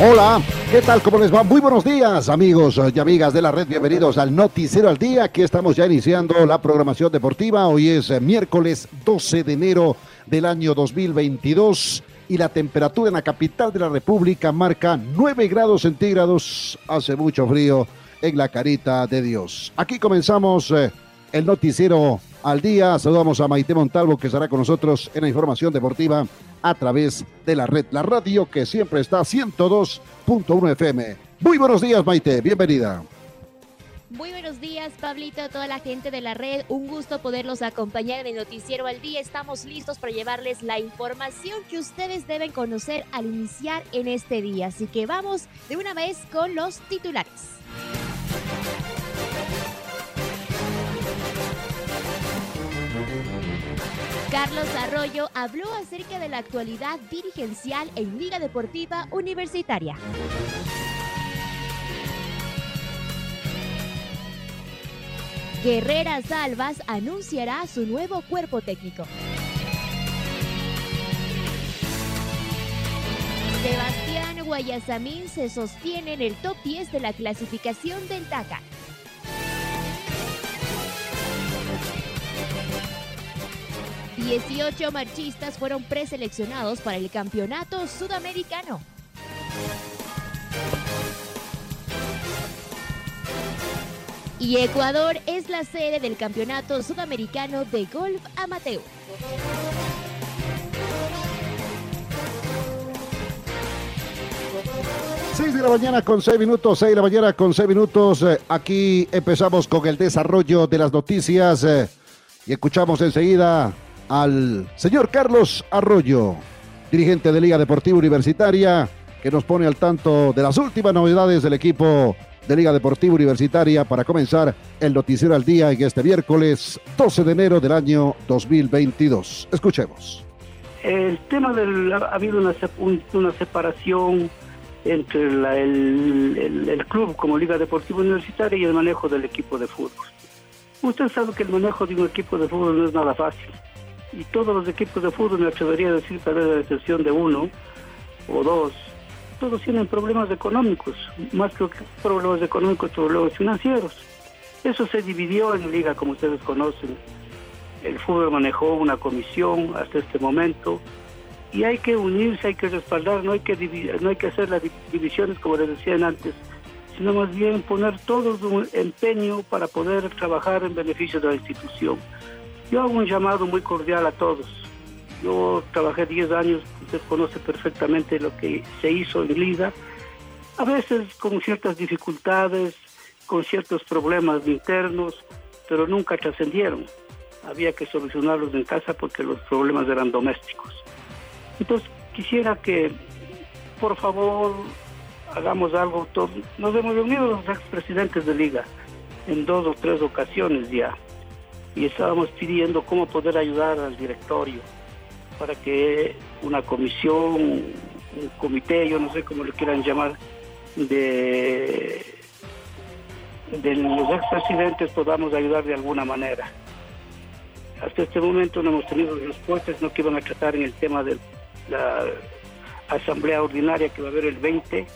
Hola, ¿qué tal? ¿Cómo les va? Muy buenos días, amigos y amigas de la red. Bienvenidos al Noticiero al Día. Aquí estamos ya iniciando la programación deportiva. Hoy es eh, miércoles 12 de enero del año 2022 y la temperatura en la capital de la República marca 9 grados centígrados. Hace mucho frío en la carita de Dios. Aquí comenzamos eh, el Noticiero al Día. Saludamos a Maite Montalvo que estará con nosotros en la información deportiva a través de la red, la radio que siempre está 102.1 FM. Muy buenos días, Maite, bienvenida. Muy buenos días, Pablito, toda la gente de la red. Un gusto poderlos acompañar en el Noticiero al Día. Estamos listos para llevarles la información que ustedes deben conocer al iniciar en este día. Así que vamos de una vez con los titulares. Carlos Arroyo habló acerca de la actualidad dirigencial en Liga Deportiva Universitaria. Guerrera Salvas anunciará su nuevo cuerpo técnico. Sebastián Guayasamín se sostiene en el top 10 de la clasificación del TACA. 18 marchistas fueron preseleccionados para el Campeonato Sudamericano. Y Ecuador es la sede del Campeonato Sudamericano de Golf Amateur. Seis de la mañana con seis minutos, seis de la mañana con seis minutos. Eh, aquí empezamos con el desarrollo de las noticias eh, y escuchamos enseguida al señor Carlos Arroyo, dirigente de Liga Deportiva Universitaria, que nos pone al tanto de las últimas novedades del equipo de Liga Deportiva Universitaria para comenzar el noticiero al día en este miércoles 12 de enero del año 2022. Escuchemos. El tema del ha habido una, una separación entre el, el club como Liga Deportiva Universitaria y el manejo del equipo de fútbol. Usted sabe que el manejo de un equipo de fútbol no es nada fácil y todos los equipos de fútbol, me atrevería a decir, tal vez la excepción de uno o dos, todos tienen problemas económicos, más que problemas económicos, problemas financieros. Eso se dividió en liga, como ustedes conocen. El fútbol manejó una comisión hasta este momento y hay que unirse, hay que respaldar, no hay que, no hay que hacer las divisiones como les decían antes, sino más bien poner todo un empeño para poder trabajar en beneficio de la institución. Yo hago un llamado muy cordial a todos. Yo trabajé 10 años, usted conoce perfectamente lo que se hizo en Liga, a veces con ciertas dificultades, con ciertos problemas internos, pero nunca trascendieron. Había que solucionarlos en casa porque los problemas eran domésticos. Entonces quisiera que, por favor, hagamos algo. Nos hemos reunido los expresidentes de Liga en dos o tres ocasiones ya y estábamos pidiendo cómo poder ayudar al directorio para que una comisión, un comité, yo no sé cómo le quieran llamar, de, de los expresidentes podamos ayudar de alguna manera. Hasta este momento no hemos tenido respuestas, no que iban a tratar en el tema de la asamblea ordinaria que va a haber el 20,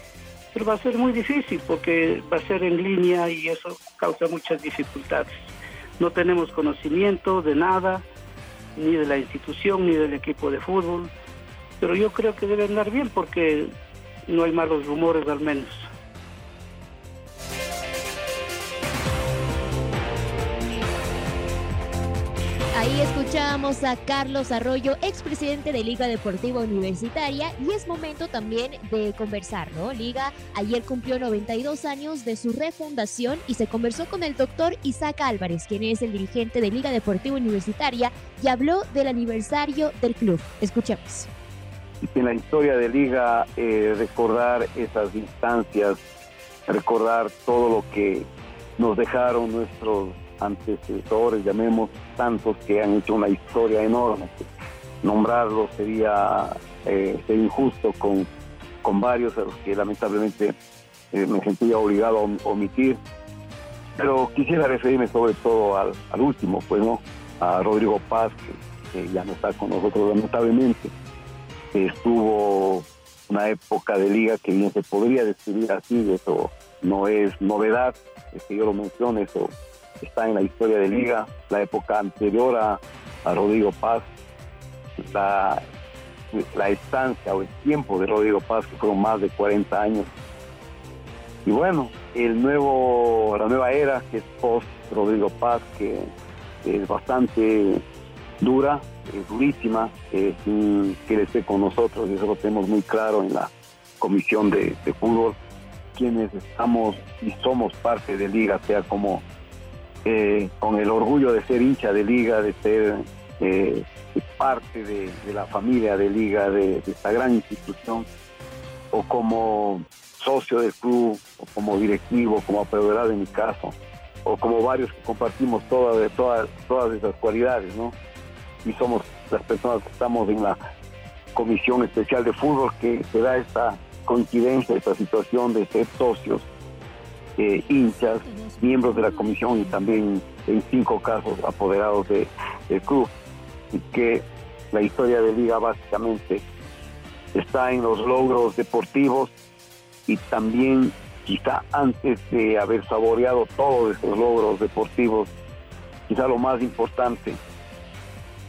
pero va a ser muy difícil porque va a ser en línea y eso causa muchas dificultades no tenemos conocimiento de nada, ni de la institución, ni del equipo de fútbol, pero yo creo que debe andar bien porque no hay malos rumores al menos. Ahí escuchamos a Carlos Arroyo, expresidente de Liga Deportiva Universitaria, y es momento también de conversar, ¿no? Liga ayer cumplió 92 años de su refundación y se conversó con el doctor Isaac Álvarez, quien es el dirigente de Liga Deportiva Universitaria, y habló del aniversario del club. Escuchemos. En la historia de Liga, eh, recordar esas instancias, recordar todo lo que nos dejaron nuestros antecesores, llamemos tantos que han hecho una historia enorme. Nombrarlos sería eh, injusto con, con varios a los que lamentablemente eh, me sentía obligado a omitir. Pero quisiera referirme sobre todo al, último, pues, ¿no? A Rodrigo Paz, que, ya no está con nosotros lamentablemente. estuvo una época de liga que bien se podría describir así, eso no es novedad, que yo lo mencione, eso está en la historia de liga, la época anterior a, Rodrigo Paz, la, la estancia o el tiempo de Rodrigo Paz, que fueron más de 40 años. Y bueno, el nuevo, la nueva era que es post Rodrigo Paz, que es bastante dura, es durísima, es, que esté con nosotros, y eso lo tenemos muy claro en la comisión de, de fútbol, quienes estamos y somos parte de Liga, sea como eh, con el orgullo de ser hincha de liga, de ser eh, parte de, la familia de liga, de, esta gran institución, o como socio del club, o como directivo, como apoderado en mi caso, o como varios que compartimos todas, todas, todas esas cualidades, ¿no? Y somos las personas que estamos en la comisión especial de fútbol que se da esta coincidencia, esta situación de ser socios eh, hinchas, miembros de la comisión y también en cinco casos apoderados de, del club. Y que la historia de Liga básicamente está en los logros deportivos y también quizá antes de haber saboreado todos esos logros deportivos, quizá lo más importante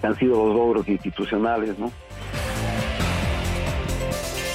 han sido los logros institucionales, ¿no?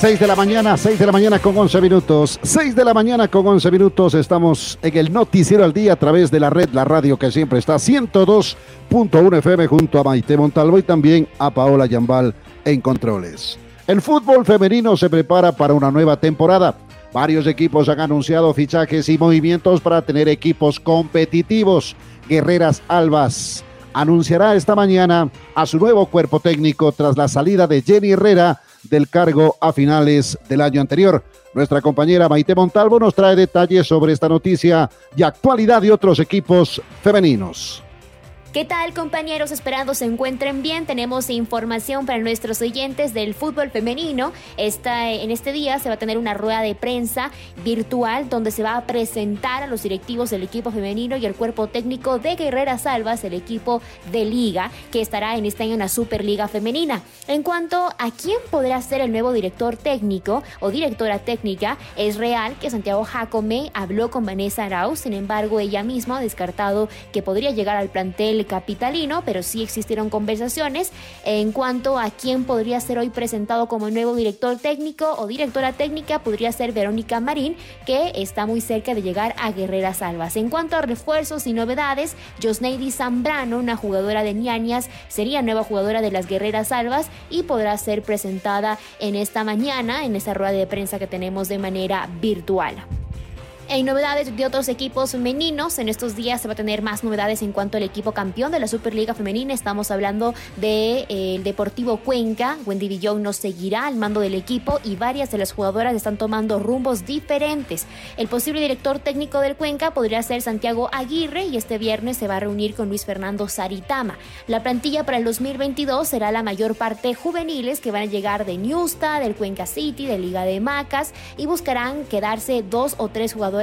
6 de la mañana, 6 de la mañana con 11 minutos. 6 de la mañana con 11 minutos. Estamos en el Noticiero al Día a través de la red, la radio que siempre está 102.1 FM junto a Maite Montalvo y también a Paola Yambal en controles. El fútbol femenino se prepara para una nueva temporada. Varios equipos han anunciado fichajes y movimientos para tener equipos competitivos. Guerreras Albas anunciará esta mañana a su nuevo cuerpo técnico tras la salida de Jenny Herrera del cargo a finales del año anterior. Nuestra compañera Maite Montalvo nos trae detalles sobre esta noticia y actualidad de otros equipos femeninos. ¿Qué tal compañeros? Esperando se encuentren bien. Tenemos información para nuestros oyentes del fútbol femenino. Esta, en este día se va a tener una rueda de prensa virtual donde se va a presentar a los directivos del equipo femenino y el cuerpo técnico de Guerrera Salvas, el equipo de liga, que estará en este año en la Superliga Femenina. En cuanto a quién podrá ser el nuevo director técnico o directora técnica, es real que Santiago Jacome habló con Vanessa Arauz, sin embargo ella misma ha descartado que podría llegar al plantel capitalino, pero sí existieron conversaciones en cuanto a quién podría ser hoy presentado como nuevo director técnico o directora técnica, podría ser Verónica Marín, que está muy cerca de llegar a Guerrera Salvas. En cuanto a refuerzos y novedades, Josneidi Zambrano, una jugadora de Ñañas, sería nueva jugadora de las Guerreras Salvas y podrá ser presentada en esta mañana en esta rueda de prensa que tenemos de manera virtual. En novedades de otros equipos femeninos, en estos días se va a tener más novedades en cuanto al equipo campeón de la Superliga Femenina. Estamos hablando del de, eh, Deportivo Cuenca. Wendy Villón nos seguirá al mando del equipo y varias de las jugadoras están tomando rumbos diferentes. El posible director técnico del Cuenca podría ser Santiago Aguirre y este viernes se va a reunir con Luis Fernando Saritama. La plantilla para el 2022 será la mayor parte juveniles que van a llegar de Newsta, del Cuenca City, de Liga de Macas y buscarán quedarse dos o tres jugadores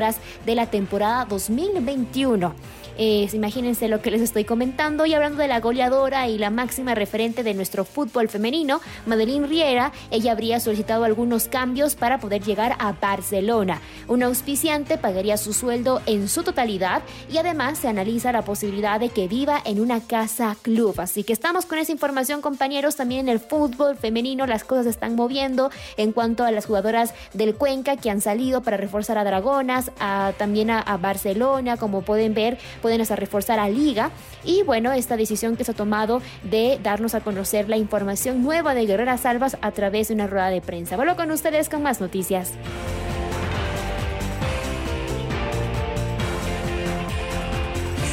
de la temporada 2021. Eh, imagínense lo que les estoy comentando y hablando de la goleadora y la máxima referente de nuestro fútbol femenino, Madeline Riera, ella habría solicitado algunos cambios para poder llegar a Barcelona. Un auspiciante pagaría su sueldo en su totalidad y además se analiza la posibilidad de que viva en una casa club. Así que estamos con esa información compañeros, también en el fútbol femenino las cosas se están moviendo en cuanto a las jugadoras del Cuenca que han salido para reforzar a Dragonas a, también a, Barcelona, como pueden ver, pueden hasta reforzar a Liga. Y bueno, esta decisión que se ha tomado de darnos a conocer la información nueva de Guerrera Salvas a través de una rueda de prensa. Vuelvo con ustedes con más noticias.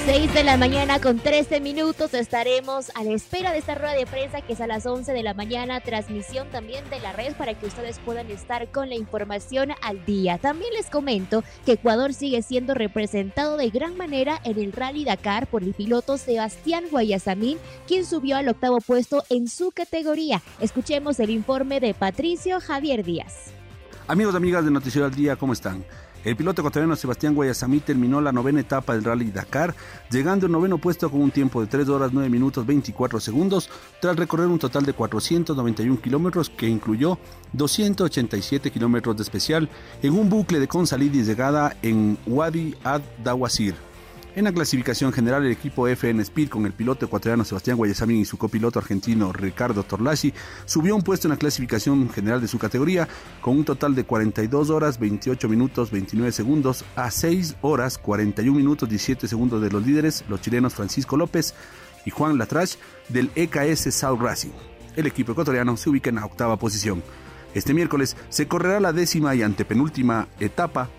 6 de la mañana con 13 minutos estaremos a la espera de esta rueda de prensa que es a las 11 de la mañana, transmisión también de la red para que ustedes puedan estar con la información al día. También les comento que Ecuador sigue siendo representado de gran manera en el Rally Dakar por el piloto Sebastián Guayasamín, quien subió al octavo puesto en su categoría. Escuchemos el informe de Patricio Javier Díaz. Amigos, amigas de Noticiero al Día, ¿cómo están? El piloto ecuatoriano Sebastián Guayasamí terminó la novena etapa del Rally Dakar, llegando en noveno puesto con un tiempo de 3 horas 9 minutos 24 segundos, tras recorrer un total de 491 kilómetros que incluyó 287 kilómetros de especial en un bucle de consalida y llegada en Wadi ad-Dawasir. En la clasificación general, el equipo FN Speed con el piloto ecuatoriano Sebastián Guayasamín y su copiloto argentino Ricardo Torlasi subió un puesto en la clasificación general de su categoría con un total de 42 horas 28 minutos 29 segundos a 6 horas 41 minutos 17 segundos de los líderes, los chilenos Francisco López y Juan Latrache del EKS South Racing. El equipo ecuatoriano se ubica en la octava posición. Este miércoles se correrá la décima y antepenúltima etapa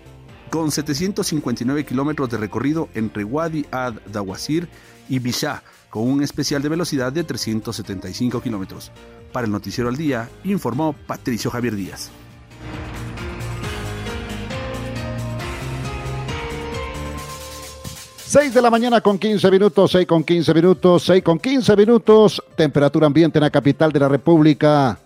con 759 kilómetros de recorrido entre Wadi ad-Dawasir y Bishá, con un especial de velocidad de 375 kilómetros. Para el Noticiero al Día, informó Patricio Javier Díaz. Seis de la mañana con 15 minutos, 6 con 15 minutos, 6 con 15 minutos, temperatura ambiente en la capital de la República,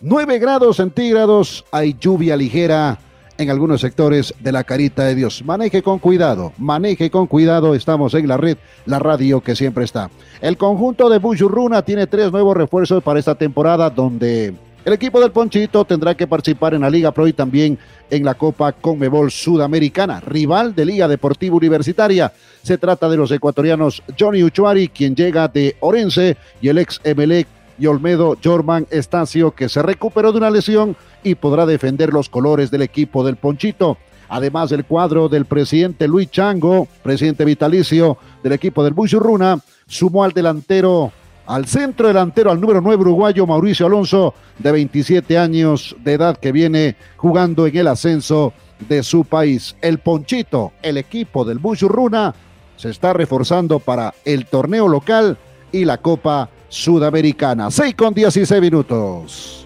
9 grados centígrados, hay lluvia ligera en algunos sectores de la carita de Dios. Maneje con cuidado, maneje con cuidado, estamos en la red, la radio que siempre está. El conjunto de Bujurruna tiene tres nuevos refuerzos para esta temporada donde el equipo del Ponchito tendrá que participar en la Liga Pro y también en la Copa Conmebol Sudamericana, rival de Liga Deportiva Universitaria. Se trata de los ecuatorianos Johnny Uchuari, quien llega de Orense, y el ex Emelec y Olmedo Jorman Estacio, que se recuperó de una lesión y podrá defender los colores del equipo del Ponchito. Además, el cuadro del presidente Luis Chango, presidente vitalicio del equipo del Buchurruna, sumó al delantero, al centro delantero, al número 9 uruguayo Mauricio Alonso, de 27 años de edad, que viene jugando en el ascenso de su país. El Ponchito, el equipo del Buchurruna, se está reforzando para el torneo local y la Copa Sudamericana. 6 con 16 minutos.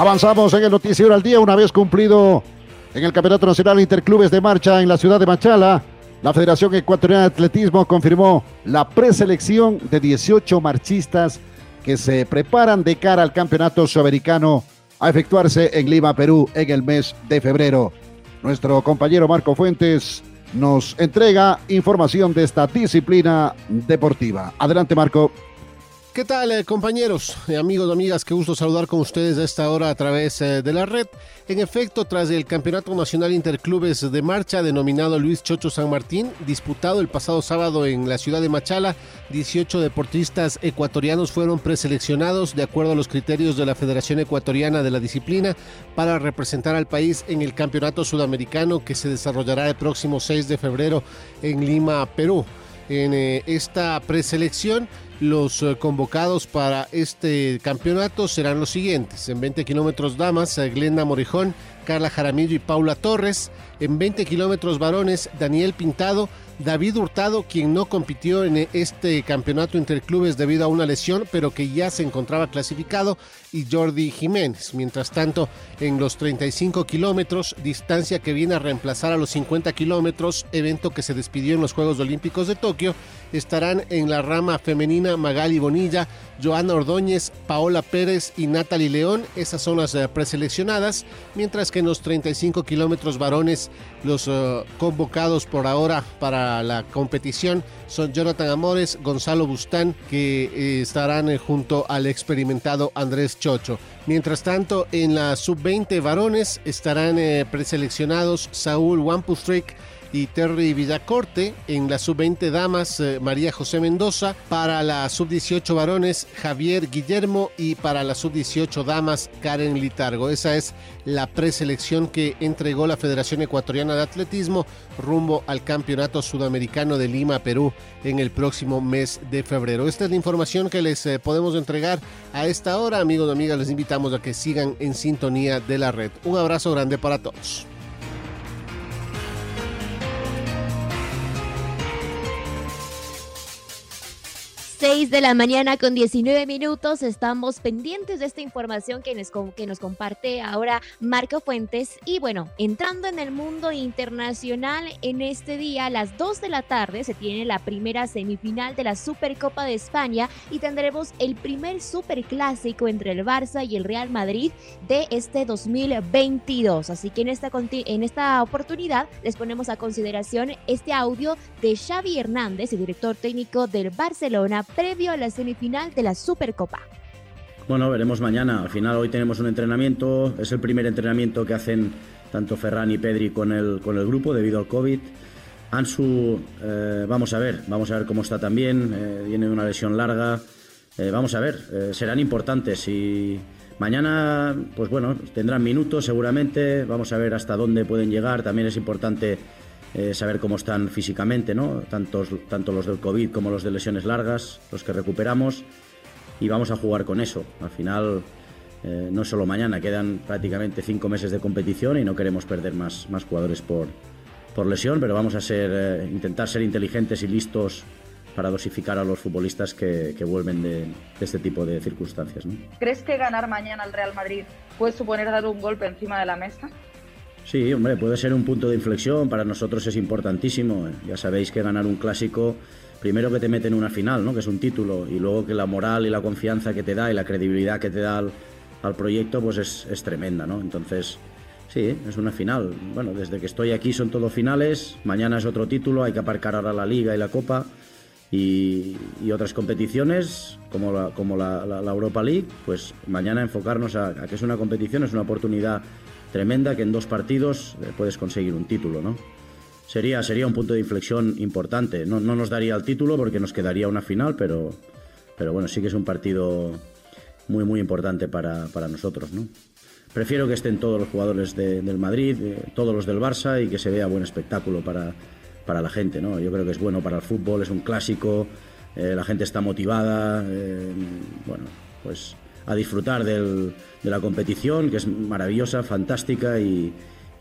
Avanzamos en el noticiero al día una vez cumplido en el Campeonato Nacional Interclubes de Marcha en la ciudad de Machala. La Federación Ecuatoriana de Atletismo confirmó la preselección de 18 marchistas que se preparan de cara al Campeonato Sudamericano a efectuarse en Lima, Perú, en el mes de febrero. Nuestro compañero Marco Fuentes nos entrega información de esta disciplina deportiva. Adelante, Marco. ¿Qué tal eh, compañeros, eh, amigos, amigas? Qué gusto saludar con ustedes a esta hora a través eh, de la red. En efecto, tras el Campeonato Nacional Interclubes de Marcha denominado Luis Chocho San Martín, disputado el pasado sábado en la ciudad de Machala, 18 deportistas ecuatorianos fueron preseleccionados de acuerdo a los criterios de la Federación Ecuatoriana de la Disciplina para representar al país en el Campeonato Sudamericano que se desarrollará el próximo 6 de febrero en Lima, Perú. En esta preselección los eh, convocados para este campeonato serán los siguientes. En 20 kilómetros damas, eh, Glenda Morijón, Carla Jaramillo y Paula Torres. En 20 kilómetros varones, Daniel Pintado, David Hurtado, quien no compitió en este campeonato interclubes debido a una lesión, pero que ya se encontraba clasificado, y Jordi Jiménez. Mientras tanto, en los 35 kilómetros, distancia que viene a reemplazar a los 50 kilómetros, evento que se despidió en los Juegos Olímpicos de Tokio, estarán en la rama femenina Magali Bonilla, Joana Ordóñez, Paola Pérez y Natalie León. Esas son las eh, preseleccionadas, mientras que en los 35 kilómetros varones, los eh, convocados por ahora para la competición son Jonathan Amores, Gonzalo Bustán, que eh, estarán eh, junto al experimentado Andrés Chocho. Mientras tanto, en la sub-20 varones estarán eh, preseleccionados Saúl Wampustrik, y Terry Villacorte. En la sub-20 damas, eh, María José Mendoza. Para la sub-18 varones, Javier Guillermo. Y para la sub-18 damas, Karen Litargo. Esa es la preselección que entregó la Federación Ecuatoriana de Atletismo rumbo al Campeonato Sudamericano de Lima, Perú, en el próximo mes de febrero. Esta es la información que les eh, podemos entregar a esta hora. Amigos y amigas, les invitamos a que sigan en sintonía de la red. Un abrazo grande para todos. 6 de la mañana con 19 minutos. Estamos pendientes de esta información que nos, que nos comparte ahora Marco Fuentes. Y bueno, entrando en el mundo internacional, en este día a las 2 de la tarde se tiene la primera semifinal de la Supercopa de España y tendremos el primer superclásico entre el Barça y el Real Madrid de este 2022. Así que en esta, en esta oportunidad les ponemos a consideración este audio de Xavi Hernández, el director técnico del Barcelona previo a la semifinal de la Supercopa. Bueno, veremos mañana. Al final hoy tenemos un entrenamiento, es el primer entrenamiento que hacen tanto Ferran y Pedri con el, con el grupo debido al COVID. Ansu, eh, vamos a ver, vamos a ver cómo está también, eh, viene de una lesión larga, eh, vamos a ver, serán importantes y mañana, pues bueno, tendrán minutos seguramente, vamos a ver hasta dónde pueden llegar, también es importante eh, saber cómo están físicamente, ¿no? Tantos, tanto los del COVID como los de lesiones largas, los que recuperamos, y vamos a jugar con eso. Al final, eh, no solo mañana, quedan prácticamente cinco meses de competición y no queremos perder más, más jugadores por, por lesión, pero vamos a ser, eh, intentar ser inteligentes y listos para dosificar a los futbolistas que, que vuelven de, de, este tipo de circunstancias. ¿Crees que ganar mañana al Real Madrid puede suponer dar un golpe encima de la mesa? Sí, hombre, puede ser un punto de inflexión, para nosotros es importantísimo. Ya sabéis que ganar un clásico, primero que te mete en una final, ¿no? que es un título, y luego que la moral y la confianza que te da y la credibilidad que te da al, proyecto, pues es, es, tremenda. ¿no? Entonces, sí, es una final. Bueno, desde que estoy aquí son todos finales, mañana es otro título, hay que aparcar ahora la liga y la copa. Y, y otras competiciones como, la, como la, Europa League, pues mañana enfocarnos a, a que es una competición, es una oportunidad tremenda que en dos partidos eh, puedes conseguir un título, ¿no? Sería, sería un punto de inflexión importante. No, no, nos daría el título porque nos quedaría una final, pero, pero bueno, sí que es un partido muy, muy importante para, para nosotros, ¿no? Prefiero que estén todos los jugadores de, del Madrid, eh, todos los del Barça y que se vea buen espectáculo para, para la gente, ¿no? Yo creo que es bueno para el fútbol, es un clásico, eh, la gente está motivada, bueno, pues a disfrutar del, de la competición, que es maravillosa, fantástica y,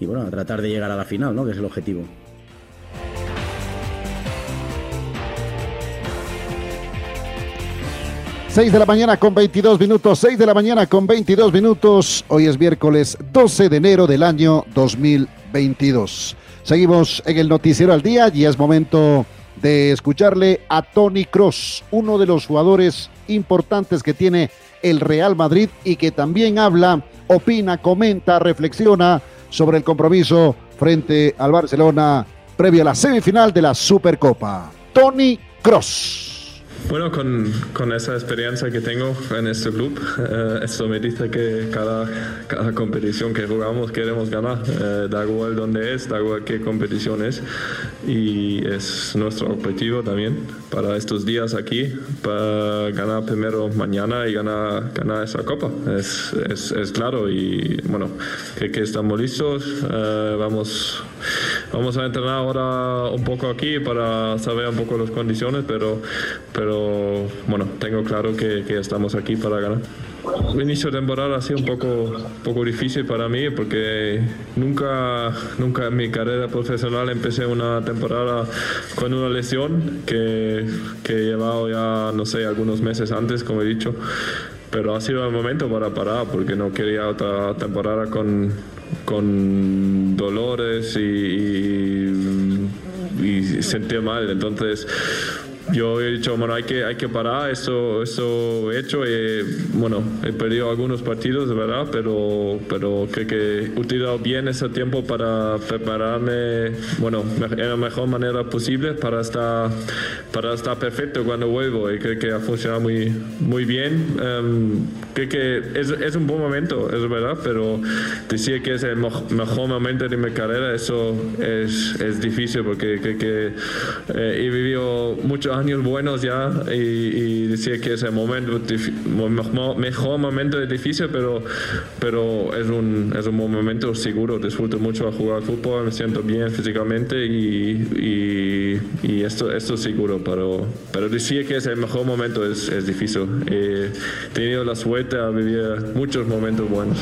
bueno, a tratar de llegar a la final, ¿no? que es el objetivo. Seis de la mañana con 22 minutos, 6 de la mañana con 22 minutos. Hoy es miércoles 12 de enero del año 2022. Seguimos en el noticiero al día y es momento de escucharle a Tony Cross, uno de los jugadores importantes que tiene el Real Madrid y que también habla, opina, comenta, reflexiona sobre el compromiso frente al Barcelona previo a la semifinal de la Supercopa. Tony Cross. Bueno, con, con, esa experiencia que tengo en este club, eh, esto me dice que cada, cada, competición que jugamos queremos ganar, eh, da igual dónde es, da igual qué competición es, y es nuestro objetivo también para estos días aquí, para ganar primero mañana y ganar, ganar esa copa, es, es, es claro, y bueno, que, que estamos listos, eh, vamos, vamos a entrenar ahora un poco aquí para saber un poco las condiciones, pero, pero pero bueno, tengo claro que, que, estamos aquí para ganar. El inicio de temporada ha sido un poco, poco difícil para mí porque nunca, nunca en mi carrera profesional empecé una temporada con una lesión que, que he llevado ya, no sé, algunos meses antes, como he dicho. Pero ha sido el momento para parar porque no quería otra temporada con, con dolores y, y, y sentir mal. Entonces, yo he dicho, bueno, hay que, hay que parar, eso, eso he hecho. Y, bueno, he perdido algunos partidos, de verdad, pero, pero creo que he utilizado bien ese tiempo para prepararme, bueno, en la mejor manera posible para estar, para estar perfecto cuando vuelvo. Y creo que ha funcionado muy, muy bien. Um, creo que es, es, un buen momento, es verdad, pero decir que es el mejor momento de mi carrera, eso es, es difícil porque creo que eh, he vivido muchos años buenos ya y, y decir que es el momento, mejor momento es difícil, pero, pero es, un, es un momento seguro. Disfruto mucho a jugar fútbol, me siento bien físicamente y, y, esto, esto es seguro, pero, pero decir que es el mejor momento es, es difícil. He tenido la suerte de vivir muchos momentos buenos.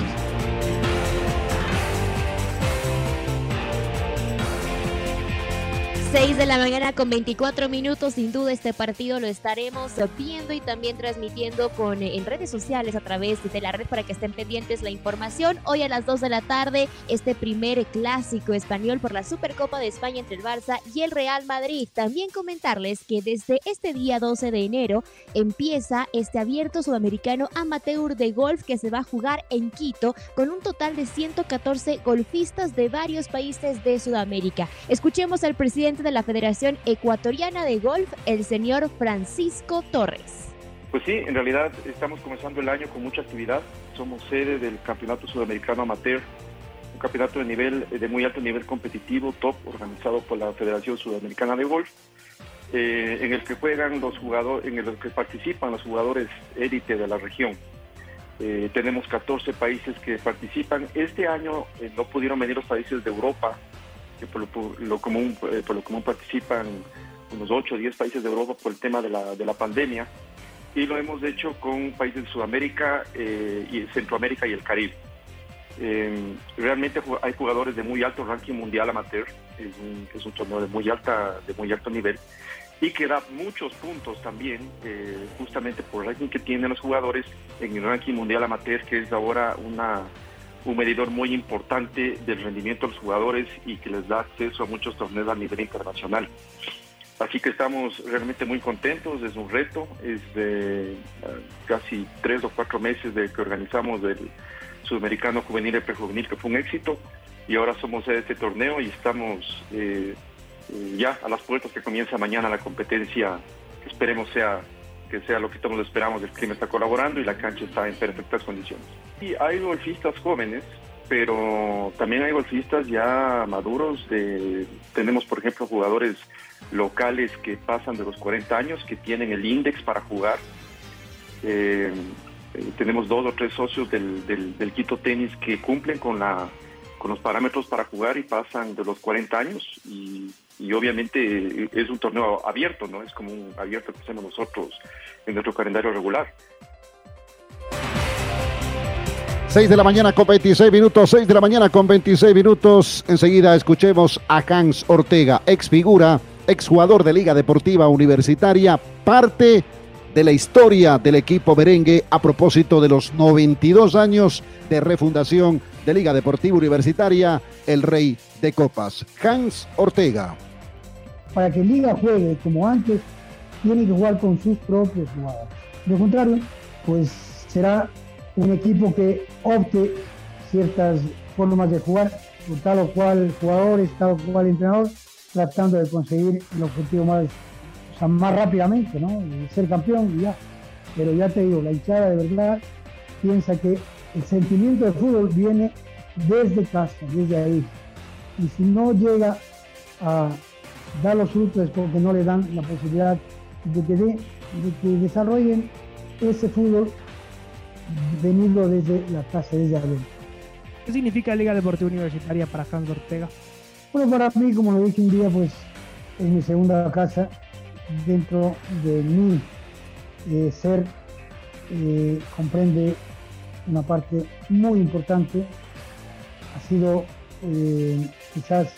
De la mañana con 24 minutos, sin duda este partido lo estaremos viendo y también transmitiendo con, en redes sociales a través de la red para que estén pendientes la información. Hoy a las 2 de la tarde, este primer clásico español por la Supercopa de España entre el Barça y el Real Madrid. También comentarles que desde este día 12 de enero empieza este abierto sudamericano amateur de golf que se va a jugar en Quito con un total de 114 golfistas de varios países de Sudamérica. Escuchemos al presidente de la Federación Ecuatoriana de Golf, el señor Francisco Torres. Pues sí, en realidad estamos comenzando el año con mucha actividad. Somos sede del Campeonato Sudamericano Amateur, un campeonato de nivel de muy alto nivel competitivo, top, organizado por la Federación Sudamericana de Golf, eh, en el que juegan los jugadores, en el que participan los jugadores élite de la región. Eh, tenemos 14 países que participan. Este año eh, no pudieron venir los países de Europa que por lo, común, eh, por lo común participan unos 8 o 10 países de Europa por el tema de la, de la pandemia y lo hemos hecho con países de Sudamérica eh, y Centroamérica y el Caribe. Eh, realmente hay jugadores de muy alto ranking mundial amateur, es un, es un torneo de muy, alta, de muy alto nivel y que da muchos puntos también, justamente por el ranking que tienen los jugadores en el ranking mundial amateur, que es ahora una, un medidor muy importante del rendimiento de los jugadores y que les da acceso a muchos torneos a nivel internacional. Así que estamos realmente muy contentos, es un reto, es de eh, casi tres o cuatro meses de que organizamos el Sudamericano Juvenil y Prejuvenil, que fue un éxito, y ahora somos de este torneo y estamos eh, eh, ya a las puertas que comienza mañana la competencia, que esperemos sea que sea lo que todos esperamos, el clima está colaborando y la cancha está en perfectas condiciones. Y hay golfistas jóvenes, pero también hay golfistas ya maduros. De, tenemos, por ejemplo, jugadores locales que pasan de los 40 años, que tienen el índice para jugar. Eh, eh, tenemos dos o tres socios del, del, Quito Tenis que cumplen con, la, con los parámetros para jugar y pasan de los 40 años y y obviamente es un torneo abierto, ¿no? Es como un abierto que hacemos nosotros en nuestro calendario regular. 6 de la mañana con 26 minutos, 6 de la mañana con 26 minutos. Enseguida escuchemos a Hans Ortega, ex figura, ex jugador de Liga Deportiva Universitaria, parte de la historia del equipo merengue a propósito de los 92 años de refundación de Liga Deportiva Universitaria, el rey de copas, Hans Ortega para que Liga juegue como antes, tiene que jugar con sus propios jugadores. De contrario, pues será un equipo que opte ciertas formas de jugar por tal o cual jugadores, tal o cual entrenador, tratando de conseguir el objetivo más, más rápidamente, ¿no? ser campeón y ya. Pero ya te digo, la hinchada de verdad piensa que el sentimiento del fútbol viene desde casa, desde ahí. Y si no llega a da los frutos porque no le dan la posibilidad de que, de, que desarrollen ese fútbol venido desde la casa, desde adentro. ¿Qué significa Liga Deportiva Universitaria para Hans Ortega? Bueno, para mí, como lo dije un día, pues es mi segunda casa dentro de mi eh, ser. Eh, comprende una parte muy importante. Ha sido eh, quizás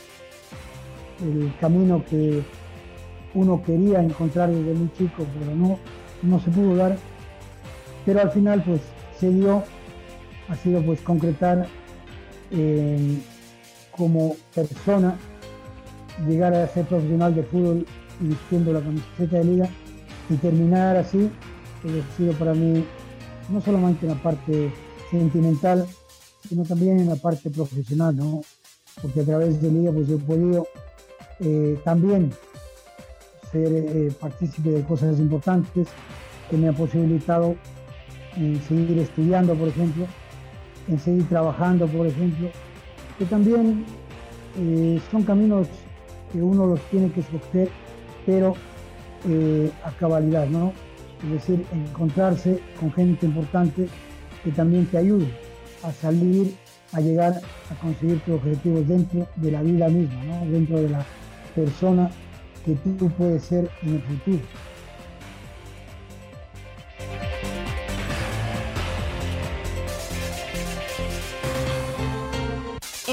el camino que uno quería encontrar desde muy chico, pero no, no se pudo dar. Pero al final pues se dio, ha sido pues concretar eh, como persona, llegar a ser profesional de fútbol vistiendo la camiseta de liga y terminar así, que ha sido para mí no solamente en la parte sentimental, sino también en la parte profesional, ¿no? Porque a través de liga pues he podido eh, también ser eh, partícipe de cosas importantes que me ha posibilitado en seguir estudiando, por ejemplo, en seguir trabajando, por ejemplo, que también eh, son caminos que uno los tiene que escoger, pero eh, a cabalidad, ¿no? Es decir, encontrarse con gente importante que también te ayude a salir, a llegar a conseguir tus objetivos dentro de la vida misma, ¿no? Dentro de la persona que tú puedes ser en el futuro.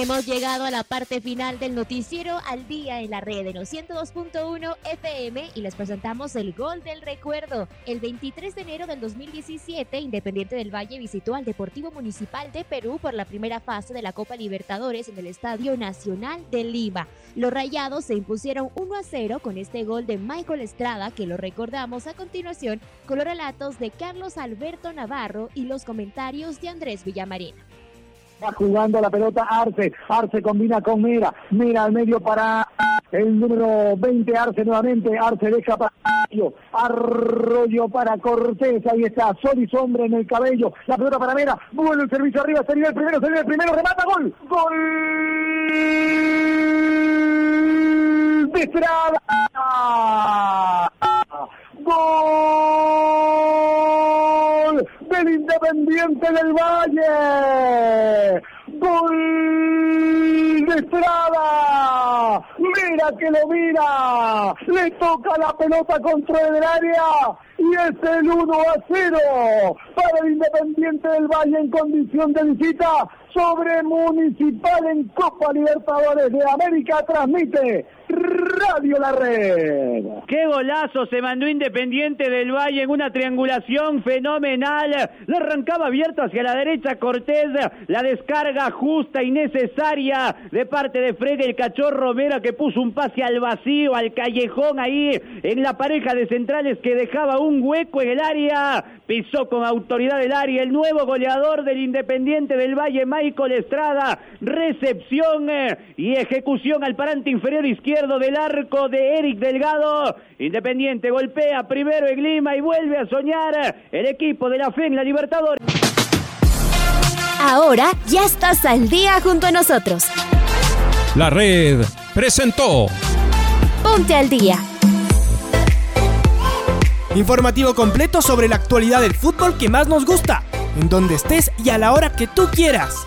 Hemos llegado a la parte final del noticiero al día en la red en los 102.1 FM y les presentamos el gol del recuerdo. El 23 de enero del 2017, Independiente del Valle visitó al Deportivo Municipal de Perú por la primera fase de la Copa Libertadores en el Estadio Nacional de Lima. Los rayados se impusieron 1 a 0 con este gol de Michael Estrada, que lo recordamos a continuación con los relatos de Carlos Alberto Navarro y los comentarios de Andrés Villamarín. Va jugando la pelota Arce. Arce combina con Mira. Mira al medio para el número 20. Arce nuevamente. Arce deja para Arroyo para Cortés. Ahí está. Sol y sombra en el cabello. La pelota para Mera. Vuelve el servicio arriba. Sería el primero. Sería el primero. Remata. Gol. Gol. De Estrada. Gol Independiente del Valle. Gol de Estrada. Mira que lo mira. Le toca la pelota contra el área. Y es el 1 a 0 para el Independiente del Valle en condición de visita sobre Municipal en Copa Libertadores de América. Transmite Radio La Red. Qué golazo se mandó Independiente del Valle en una triangulación fenomenal. Lo arrancaba abierto hacia la derecha Cortés. La descarga justa y necesaria de parte de Fred el Cachorro Romero que puso un pase al vacío, al callejón ahí en la pareja de centrales que dejaba un hueco en el área. Pisó con autoridad el área el nuevo goleador del Independiente del Valle, Michael Estrada. Recepción eh, y ejecución al parante inferior izquierdo del arco de Eric Delgado. Independiente golpea primero en Lima y vuelve a soñar el equipo de la FE en la Libertadores. Ahora ya estás al día junto a nosotros. La red presentó Ponte al día. Informativo completo sobre la actualidad del fútbol que más nos gusta, en donde estés y a la hora que tú quieras.